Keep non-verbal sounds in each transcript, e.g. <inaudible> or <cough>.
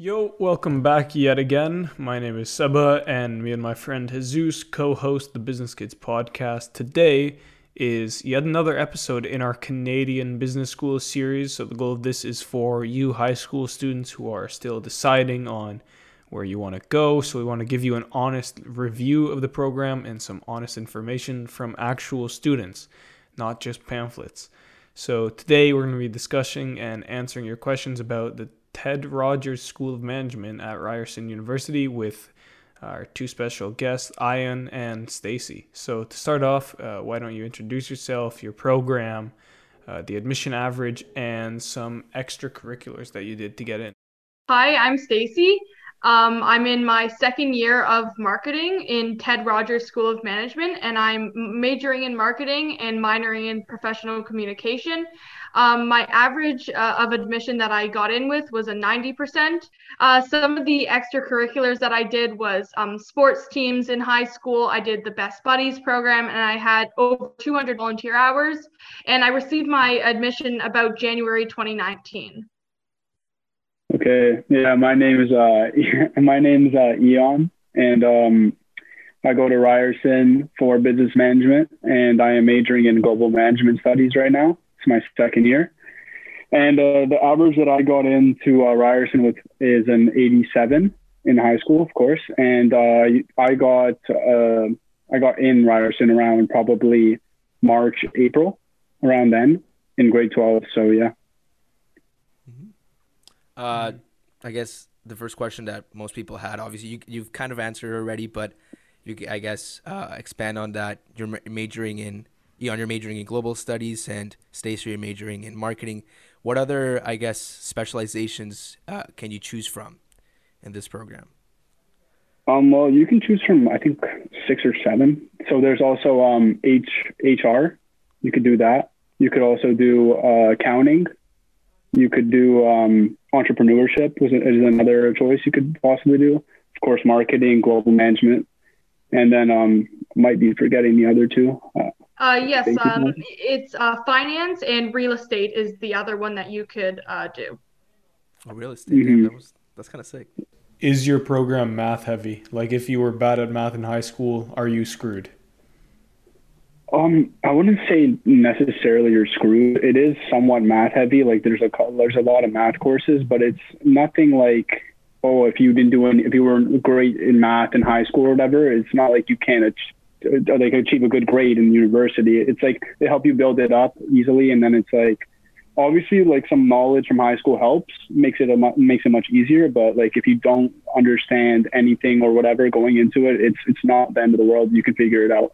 Yo, welcome back yet again. My name is Seba, and me and my friend Jesus co host the Business Kids podcast. Today is yet another episode in our Canadian Business School series. So, the goal of this is for you high school students who are still deciding on where you want to go. So, we want to give you an honest review of the program and some honest information from actual students, not just pamphlets. So, today we're going to be discussing and answering your questions about the Ted Rogers School of Management at Ryerson University with our two special guests, Ian and Stacy. So to start off, uh, why don't you introduce yourself, your program, uh, the admission average, and some extracurriculars that you did to get in? Hi, I'm Stacy. Um, I'm in my second year of marketing in Ted Rogers School of Management, and I'm majoring in marketing and minoring in professional communication. Um, my average uh, of admission that I got in with was a 90%. Uh, some of the extracurriculars that I did was um, sports teams in high school. I did the Best Buddies program, and I had over 200 volunteer hours. And I received my admission about January 2019. Okay. Yeah, my name is uh <laughs> my name is uh Eon and um I go to Ryerson for business management and I am majoring in global management studies right now. My second year. And uh, the average that I got into uh, Ryerson with is an 87 in high school, of course. And uh, I got uh, I got in Ryerson around probably March, April, around then in grade 12. So yeah. Uh, I guess the first question that most people had, obviously, you you've kind of answered already, but you I guess uh, expand on that. You're majoring in Eon, you're majoring in global studies, and Stacey, you're majoring in marketing. What other, I guess, specializations uh, can you choose from in this program? Um, well, you can choose from I think six or seven. So there's also um, H HR. You could do that. You could also do uh, accounting. You could do um, entrepreneurship was is another choice you could possibly do. Of course, marketing, global management, and then um, might be forgetting the other two. Uh, uh, yes, um, it's uh, finance and real estate is the other one that you could uh, do. Oh, real estate. Mm-hmm. that was that's kind of sick. Is your program math heavy? Like, if you were bad at math in high school, are you screwed? Um, I wouldn't say necessarily you're screwed. It is somewhat math heavy. Like there's a there's a lot of math courses, but it's nothing like oh if you didn't do any if you weren't great in math in high school or whatever. It's not like you can't Uh, achieve, can achieve a good grade in university. It's like they help you build it up easily, and then it's like obviously like some knowledge from high school helps makes it a makes it much easier. But like if you don't understand anything or whatever going into it, it's it's not the end of the world. You can figure it out.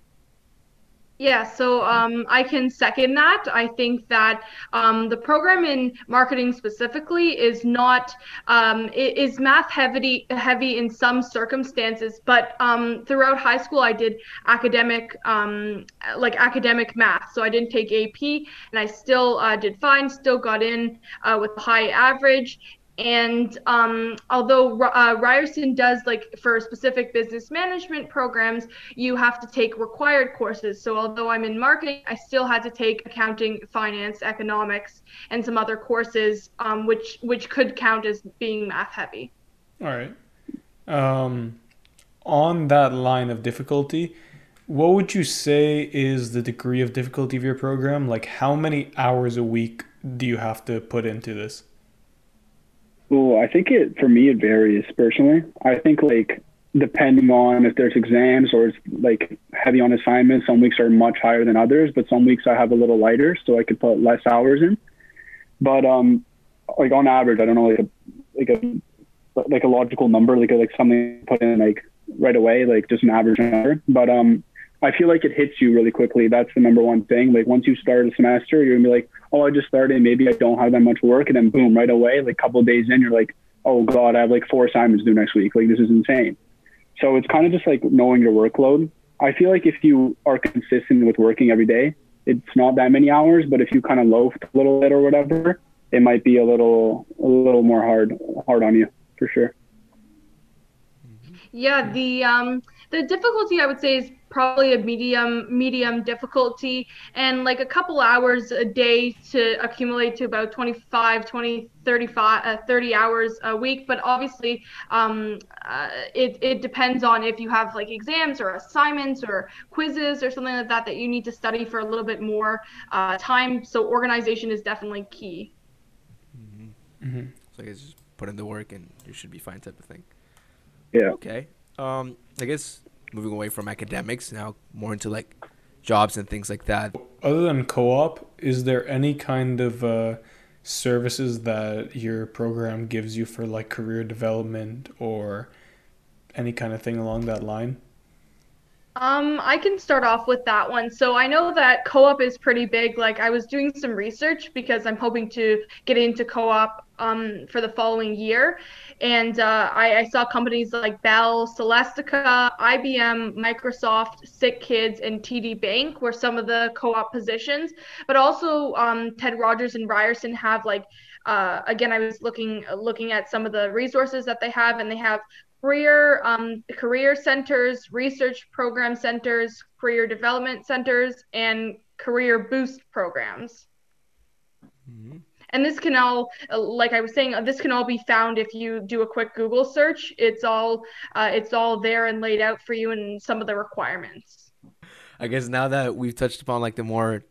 Yeah, so um, I can second that. I think that um, the program in marketing specifically is not um, is math heavy heavy in some circumstances, but um, throughout high school I did academic um, like academic math. So I didn't take AP, and I still uh, did fine. Still got in uh, with high average, and um, although uh, Ryerson does like for specific business management programs, you have to take required courses. So although I'm in marketing, I still had to take accounting, finance, economics, and some other courses, um, which which could count as being math heavy. All right. Um, on that line of difficulty, what would you say is the degree of difficulty of your program? Like, how many hours a week do you have to put into this? I think it for me it varies personally. I think like depending on if there's exams or it's like heavy on assignments, some weeks are much higher than others, but some weeks I have a little lighter, so I could put less hours in. But um, like on average, I don't know like a like a like a logical number, like a, like something put in like right away, like just an average number. But um, I feel like it hits you really quickly. That's the number one thing. Like once you start a semester, you're gonna be like, oh, I just started. Maybe I don't have that much work, and then boom, right away, like a couple days in, you're like, oh god, I have like four assignments due next week. Like this is insane. So it's kind of just like knowing your workload. I feel like if you are consistent with working every day, it's not that many hours. But if you kind of loaf a little bit or whatever, it might be a little a little more hard hard on you for sure. Yeah, the um the difficulty I would say is probably a medium medium difficulty. And like a couple hours a day to accumulate to about 25 20 35 uh, 30 hours a week. But obviously um, uh, it, it depends on if you have like exams or assignments or quizzes or something like that that you need to study for a little bit more uh, time. So organization is definitely key. Mm-hmm. Mm-hmm. so i guess just put in the work and you should be fine type of thing. Yeah. Okay um, i guess moving away from academics now more into like jobs and things like that. Other than co-op, is there any kind of uh, services that your program gives you for like career development or any kind of thing along that line? Um, I can start off with that one. So I know that co-op is pretty big. Like I was doing some research because I'm hoping to get into co-op um, for the following year, and uh, I, I, saw companies like Bell, Celestica, IBM, Microsoft, Sick Kids, and TD Bank were some of the co-op positions. But also um, Ted Rogers and Ryerson have like uh, again, I was looking looking at some of the resources that they have, and they have career um, career centers, research program centers, career development centers, and career boost programs. Mm-hmm. And this can all, like I was saying, this can all be found if you do a quick Google search. It's all uh, it's all there and laid out for you and some of the requirements. I guess now that we've touched upon like the more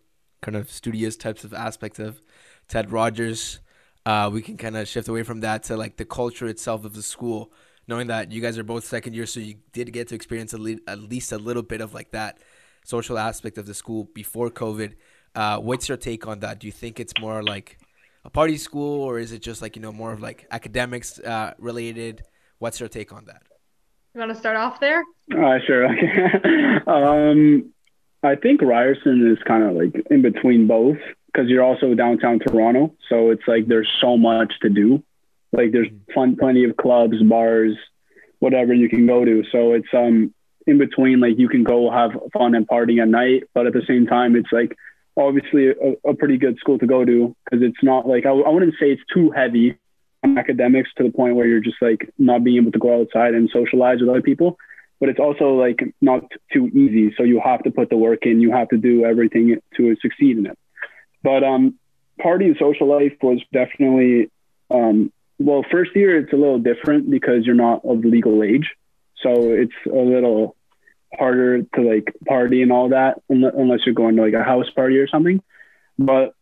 kind of studious types of aspects of Ted Rogers, uh, we can kind of shift away from that to like the culture itself of the school knowing that you guys are both second year, so you did get to experience at least a little bit of like that social aspect of the school before COVID. Uh, what's your take on that? Do you think it's more like a party school, or is it just like you know more of like academics uh, related? What's your take on that? You want to start off there? Uh, sure. <laughs> um, I think Ryerson is kind of like in between both because you're also downtown Toronto, so it's like there's so much to do. Like there's fun, plenty of clubs, bars, whatever you can go to. So it's um in between. Like you can go have fun and party at night, but at the same time, it's like obviously a, a pretty good school to go to because it's not like I, I wouldn't say it's too heavy on academics to the point where you're just like not being able to go outside and socialize with other people. But it's also like not too easy. So you have to put the work in. You have to do everything to succeed in it. But um, party and social life was definitely um, well, first year it's a little different because you're not of legal age, so it's a little harder to like party and all that unless you're going to like a house party or something. But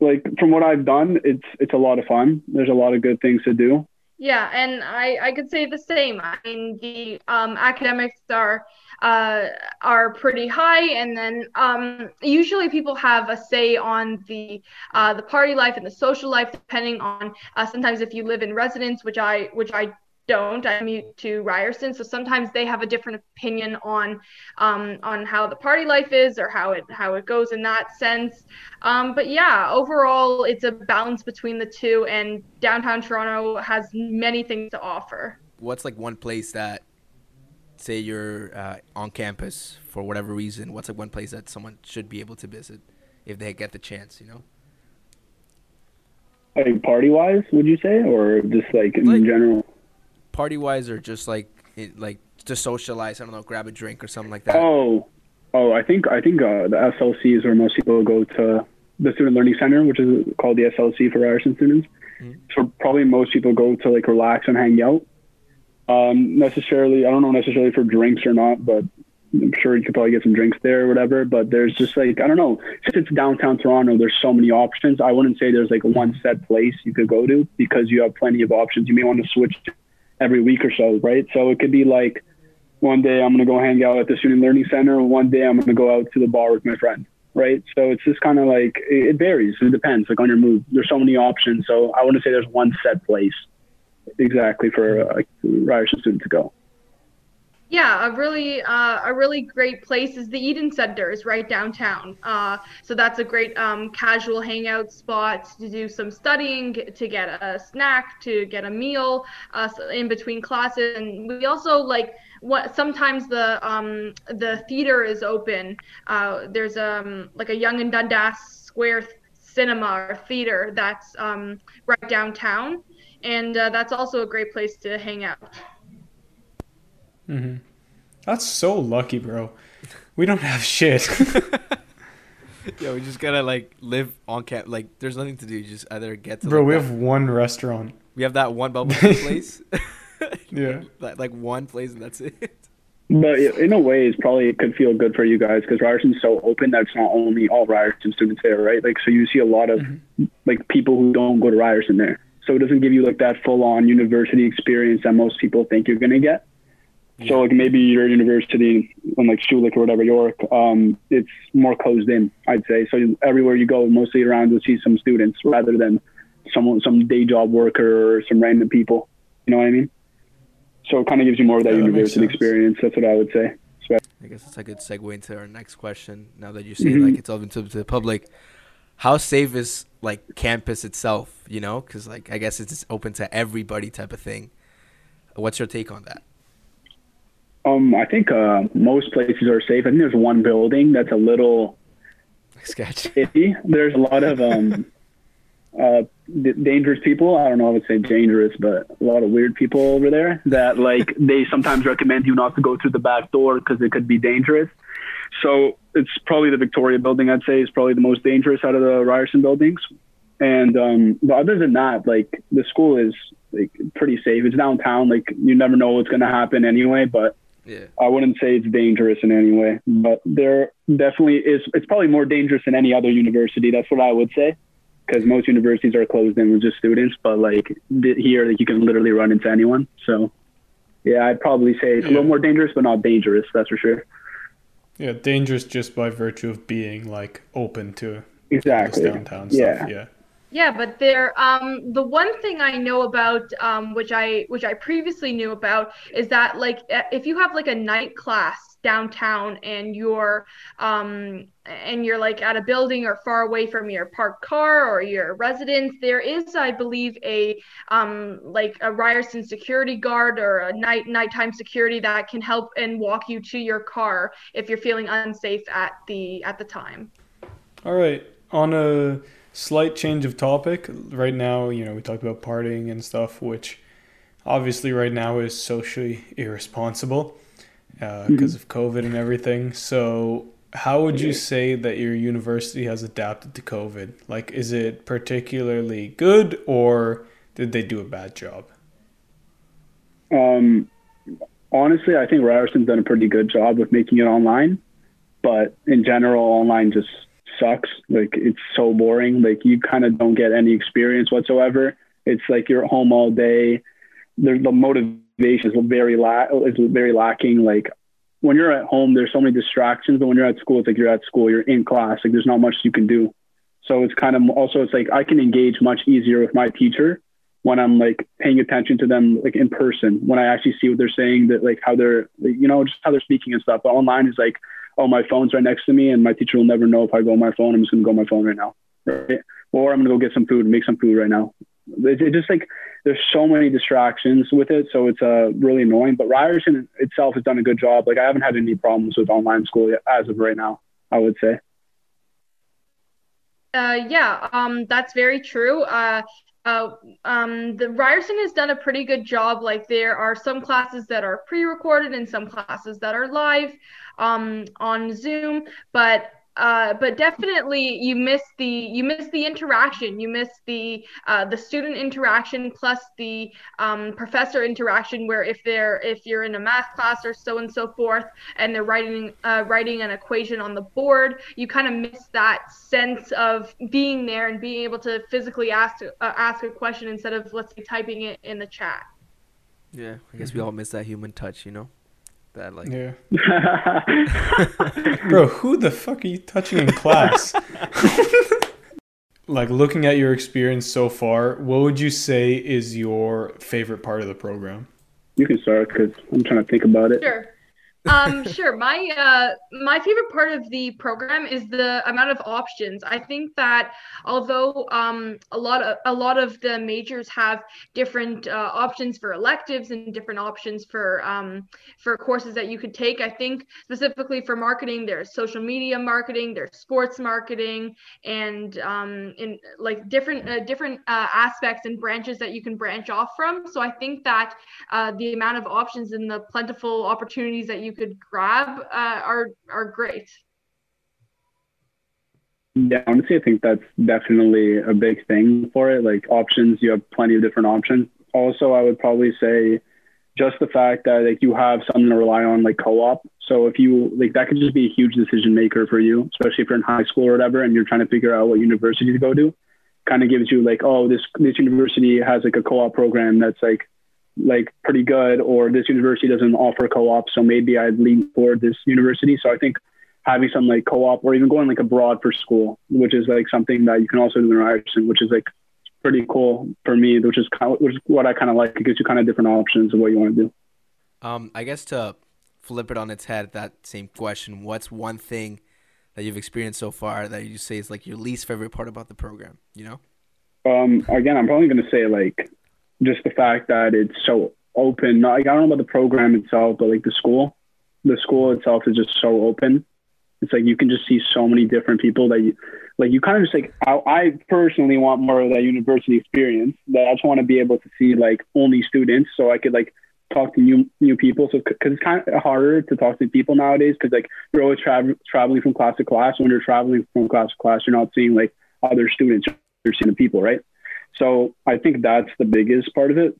like from what I've done, it's it's a lot of fun. There's a lot of good things to do. Yeah, and I I could say the same. I mean, the um, academics are uh, are pretty high, and then um, usually people have a say on the uh, the party life and the social life, depending on uh, sometimes if you live in residence, which I which I don't. I mute to Ryerson, so sometimes they have a different opinion on um, on how the party life is or how it how it goes in that sense. Um, but yeah, overall, it's a balance between the two, and downtown Toronto has many things to offer. What's like one place that say you're uh, on campus for whatever reason, what's like one place that someone should be able to visit if they get the chance, you know? Like party wise, would you say, or just like in like, general? Party wise, or just like it, like to socialize. I don't know, grab a drink or something like that. Oh, oh, I think I think uh, the SLC is where most people go to the Student Learning Center, which is called the SLC for Ryerson students. Mm-hmm. So probably most people go to like relax and hang out. Um, necessarily, I don't know necessarily for drinks or not, but I'm sure you could probably get some drinks there or whatever. But there's just like I don't know. Since it's downtown Toronto, there's so many options. I wouldn't say there's like one set place you could go to because you have plenty of options. You may want to switch every week or so, right? So it could be like one day I'm gonna go hang out at the Student Learning Center, one day I'm gonna go out to the bar with my friend, right? So it's just kind of like it varies. It depends, like on your mood. There's so many options. So I wouldn't say there's one set place exactly for a Ryerson student to go. Yeah, a really uh, a really great place is the Eaton Center is right downtown. Uh, so that's a great um, casual hangout spot to do some studying, to get a snack, to get a meal uh, in between classes, and we also like what sometimes the um, the theater is open. Uh, there's um like a Yonge and Dundas Square cinema or theater that's um, right downtown and uh, that's also a great place to hang out. Mm-hmm. That's so lucky, bro. We don't have shit. <laughs> Yeah, we just gotta like live on camp. Like, there's nothing to do. You just either get to. bro, like, we that- have one restaurant. we have that one bubble <laughs> tea place. <laughs> Yeah. like, like one place and that's it. But in a way, it's probably it could feel good for you guys because Ryerson's so open that it's not only all Ryerson students there, right? Like, so you see a lot of like people who don't go to Ryerson there. So it doesn't give you like that full on university experience that most people think you're gonna get. So like maybe your university in like Schulich or whatever York, um, it's more closed in, I'd say. So everywhere you go, mostly around you'll see some students rather than someone some day job worker or some random people. You know what I mean? So it kind of gives you more of that Yeah, that university experience. That's what I would say. I guess it's a good segue into our next question. Now that you're saying like it's open to, to the public, how safe is like campus itself? You know, because like I guess it's open to everybody type of thing. What's your take on that? Um, I think uh, most places are safe. I think there's one building that's a little <laughs> sketchy. There's a lot of um, <laughs> uh, d- dangerous people. I don't know if I would say dangerous, but a lot of weird people over there that like they sometimes recommend you not to go through the back door because it could be dangerous. So it's probably the Victoria building. I'd say is probably the most dangerous out of the Ryerson buildings. And um, but other than that, like the school is like pretty safe. It's downtown. Like you never know what's going to happen anyway. But Yeah. I wouldn't say it's dangerous in any way, but there definitely is. It's probably more dangerous than any other university. That's what I would say, because most universities are closed in with just students. But like here, like you can literally run into anyone. So yeah, I'd probably say it's a little more dangerous, but not dangerous. That's for sure. Yeah, dangerous just by virtue of being like open to Exactly. this downtown Yeah. stuff. Yeah. Yeah, but there, um, the one thing I know about, um, which I which I previously knew about, is that like if you have like a night class downtown and you're, um, and you're like at a building or far away from your parked car or your residence, there is, I believe, a um, like a Ryerson security guard or a night nighttime security that can help and walk you to your car if you're feeling unsafe at the at the time. All right. On a slight change of topic, right now, you know, we talked about partying and stuff, which obviously right now is socially irresponsible because of COVID and everything. So, how would you say that your university has adapted to COVID? Like, is it particularly good or did they do a bad job? Um, honestly, I think Ryerson's done a pretty good job with making it online, but in general, online just sucks. Like it's so boring. Like you kind of don't get any experience whatsoever. It's like you're at home all day. There's the motivation is very la- is very lacking. Like when you're at home, there's so many distractions, but when you're at school, it's like you're at school, you're in class. Like there's not much you can do. So it's kind of also it's like I can engage much easier with my teacher when I'm like paying attention to them like in person, when I actually see what they're saying, that like how they're you know just how they're speaking and stuff. But online is like, oh my phone's right next to me, and my teacher will never know if I go on my phone. I'm just gonna go on my phone right now, right? Or I'm gonna go get some food, make some food right now. It, it just like there's so many distractions with it, so it's uh really annoying. But Ryerson itself has done a good job. Like I haven't had any problems with online school yet, as of right now. I would say. Uh, yeah, um, that's very true. Uh, uh, um, the Ryerson has done a pretty good job. Like there are some classes that are pre-recorded and some classes that are live um, on Zoom, but uh, but definitely you miss the you miss the interaction. You miss the uh, the student interaction plus the um, professor interaction. Where if they're if you're in a math class or so and so forth, and they're writing uh, writing an equation on the board, you kind of miss that sense of being there and being able to physically ask uh, ask a question instead of let's say typing it in the chat. Yeah, I guess we all miss that human touch, you know, that like. Yeah. <laughs> Bro, who the fuck are you touching in class? <laughs> like looking at your experience so far, what would you say is your favorite part of the program? you can start because I'm trying to think about it. Sure. Um, sure. My uh, my favorite part of the program is the amount of options. I think that although um, a lot of a lot of the majors have different uh, options for electives and different options for um, for courses that you could take, I think specifically for marketing, there's social media marketing, there's sports marketing, and um, in like different uh, different uh, aspects and branches that you can branch off from. So I think that uh, the amount of options and the plentiful opportunities that you could grab uh, are are great. Yeah, honestly, I think that's definitely a big thing for it. Like options, you have plenty of different options. Also, I would probably say just the fact that like you have something to rely on, like co-op. So if you like, that could just be a huge decision maker for you, especially if you're in high school or whatever, and you're trying to figure out what university to go to. Kind of gives you like, oh, this this university has like a co-op program that's like like pretty good, or this university doesn't offer co-op, so maybe I'd lean toward this university. So I think having some like co-op or even going like abroad for school, which is like something that you can also do in Ryerson, which is like pretty cool for me, which is kind of, which is what I kind of like. It gives you kind of different options of what you want to do. Um, I guess to flip it on its head, that same question: What's one thing that you've experienced so far that you say is like your least favorite part about the program? You know. Um, again, I'm probably going to say like just the fact that it's so open. Like, I don't know about the program itself, but like the school, the school itself is just so open it's like you can just see so many different people that you like. You kind of just like I, I personally want more of that university experience. That I just want to be able to see like only students, so I could like talk to new new people. So because it's kind of harder to talk to people nowadays because like you're always tra- traveling from class to class. When you're traveling from class to class, you're not seeing like other students. You're seeing the people, right? So I think that's the biggest part of it.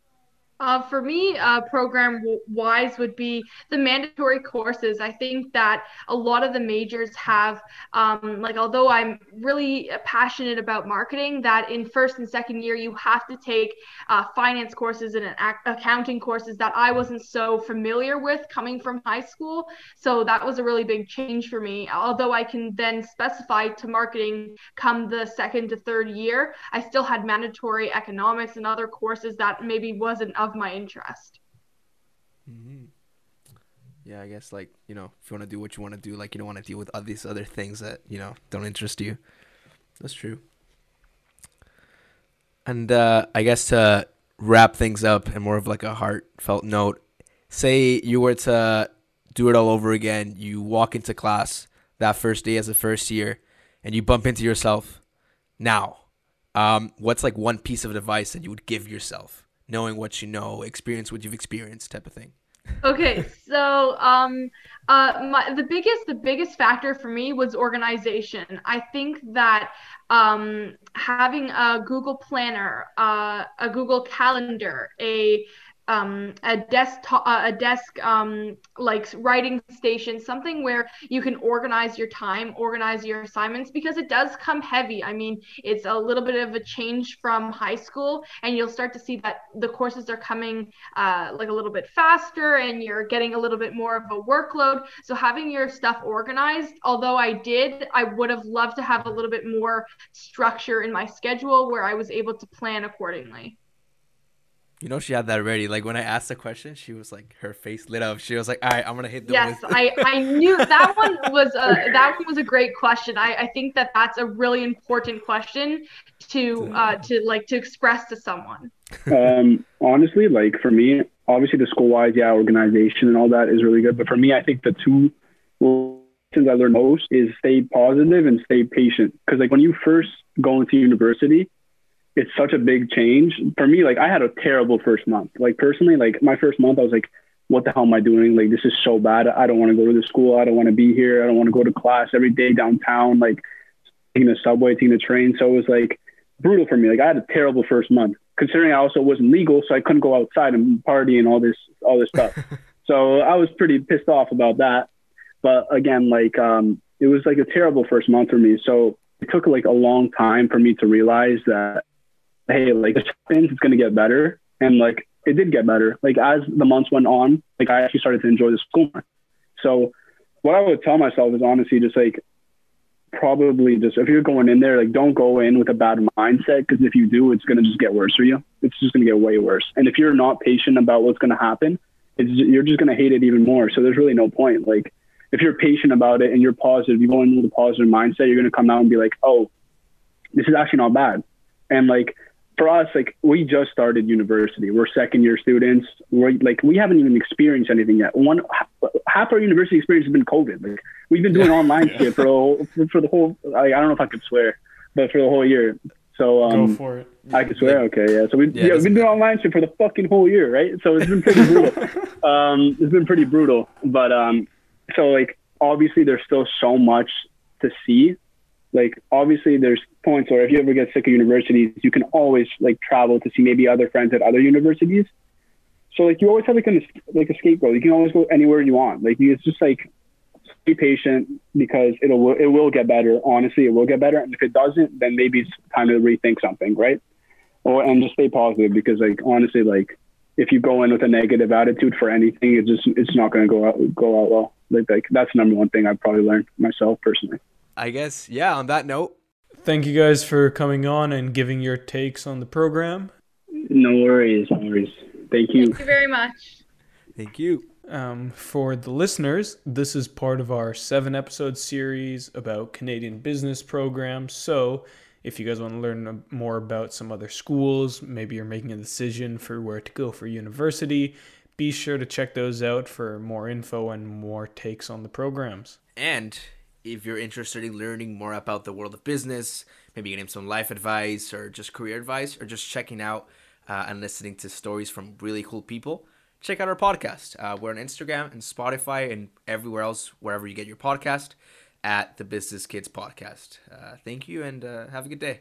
Uh, for me, uh, program wise would be the mandatory courses. I think that a lot of the majors have, um, like, although I'm really passionate about marketing, that in first and second year you have to take uh, finance courses and accounting courses that I wasn't so familiar with coming from high school. So that was a really big change for me. Although I can then specify to marketing come the second to third year, I still had mandatory economics and other courses that maybe wasn't of my interest. Mm-hmm. Yeah, I guess like you know, if you want to do what you want to do, like you don't want to deal with all these other things that you know don't interest you. That's true. And uh, I guess to wrap things up and more of like a heartfelt note, say you were to do it all over again. You walk into class that first day as a first year, and you bump into yourself now. Um, what's like one piece of advice that you would give yourself? Knowing what you know, experience what you've experienced, type of thing. okay, so um, uh, my, the biggest the biggest factor for me was organization. I think that um, having a Google Planner, uh, a Google Calendar, a um, a desktop, uh, a desk, um, like writing station, something where you can organize your time, organize your assignments, because it does come heavy. I mean, it's a little bit of a change from high school, and you'll start to see that the courses are coming uh, like a little bit faster, and you're getting a little bit more of a workload. So having your stuff organized, although I did, I would have loved to have a little bit more structure in my schedule where I was able to plan accordingly. You know, she had that ready. Like when I asked the question, she was like, her face lit up. She was like, "All right, I'm gonna hit the." Yes, I, I knew <laughs> that one was a that one was a great question. I, I think that that's a really important question to uh to like to express to someone. Um, honestly, like for me, obviously the school wise, yeah, organization and all that is really good. But for me, I think the two lessons I learned most is stay positive and stay patient. Because like when you first go into university it's such a big change for me. Like I had a terrible first month. Like personally, like my first month, I was like, what the hell am I doing? Like this is so bad. I don't want to go to the school. I don't want to be here. I don't want to go to class every day downtown. Like taking the subway, taking the train. So it was like brutal for me. Like I had a terrible first month, considering I also wasn't legal, so I couldn't go outside and party and all this all this stuff. <laughs> so I was pretty pissed off about that. But again, like um, it was like a terrible first month for me. So it took like a long time for me to realize that hey, like this happens, it's gonna get better. And like it did get better. Like as the months went on, like I actually started to enjoy the school more. So what I would tell myself is honestly just like probably just if you're going in there, like don't go in with a bad mindset because if you do, it's gonna just get worse for you. It's just gonna get way worse. And if you're not patient about what's gonna happen, it's you're just gonna hate it even more. So there's really no point. Like if you're patient about it and you're positive, you go in with a positive mindset, you're gonna come out and be like, oh, this is actually not bad. And like for us, like we just started university. We're second year students. We're like we haven't even experienced anything yet. One half our university experience has been COVID. Like we've been doing online <laughs> shit for, for, for the whole. I, I don't know if I could swear, but for the whole year. So um, go for it. I can swear. Okay, yeah. So we Yeah, yeah, we've been doing online shit for the fucking whole year, right? So it's been pretty brutal. <laughs> um, it's been pretty brutal. But um, so like obviously there's still so much to see. Like obviously there's points where if you ever get sick of universities, you can always like travel to see maybe other friends at other universities. So like you always have like an like a scapegoat. You can always go anywhere you want. Like it's just like be patient because it'll it will get better. Honestly, it will get better. And if it doesn't, then maybe it's time to rethink something, right? Or and just stay positive because like honestly, like if you go in with a negative attitude for anything, it's just it's not going to go out go out well. Like like that's the number one thing I've probably learned myself personally. I guess yeah. On that note, Thank you guys for coming on and giving your takes on the program. No worries, no worries. Thank you. Thank you very much. thank you. Um, for the listeners, this is part of our seven episode series about Canadian business programs. So, if you guys want to learn more about some other schools, maybe you're making a decision for where to go for university, be sure to check those out for more info and more takes on the programs. And if you're interested in learning more about the world of business, maybe getting some life advice or just career advice, or just checking out uh, and listening to stories from really cool people, check out our podcast. Uh, we're on Instagram and Spotify and everywhere else, wherever you get your podcast, at the Business Kids Podcast. Uh, thank you and uh, have a good day.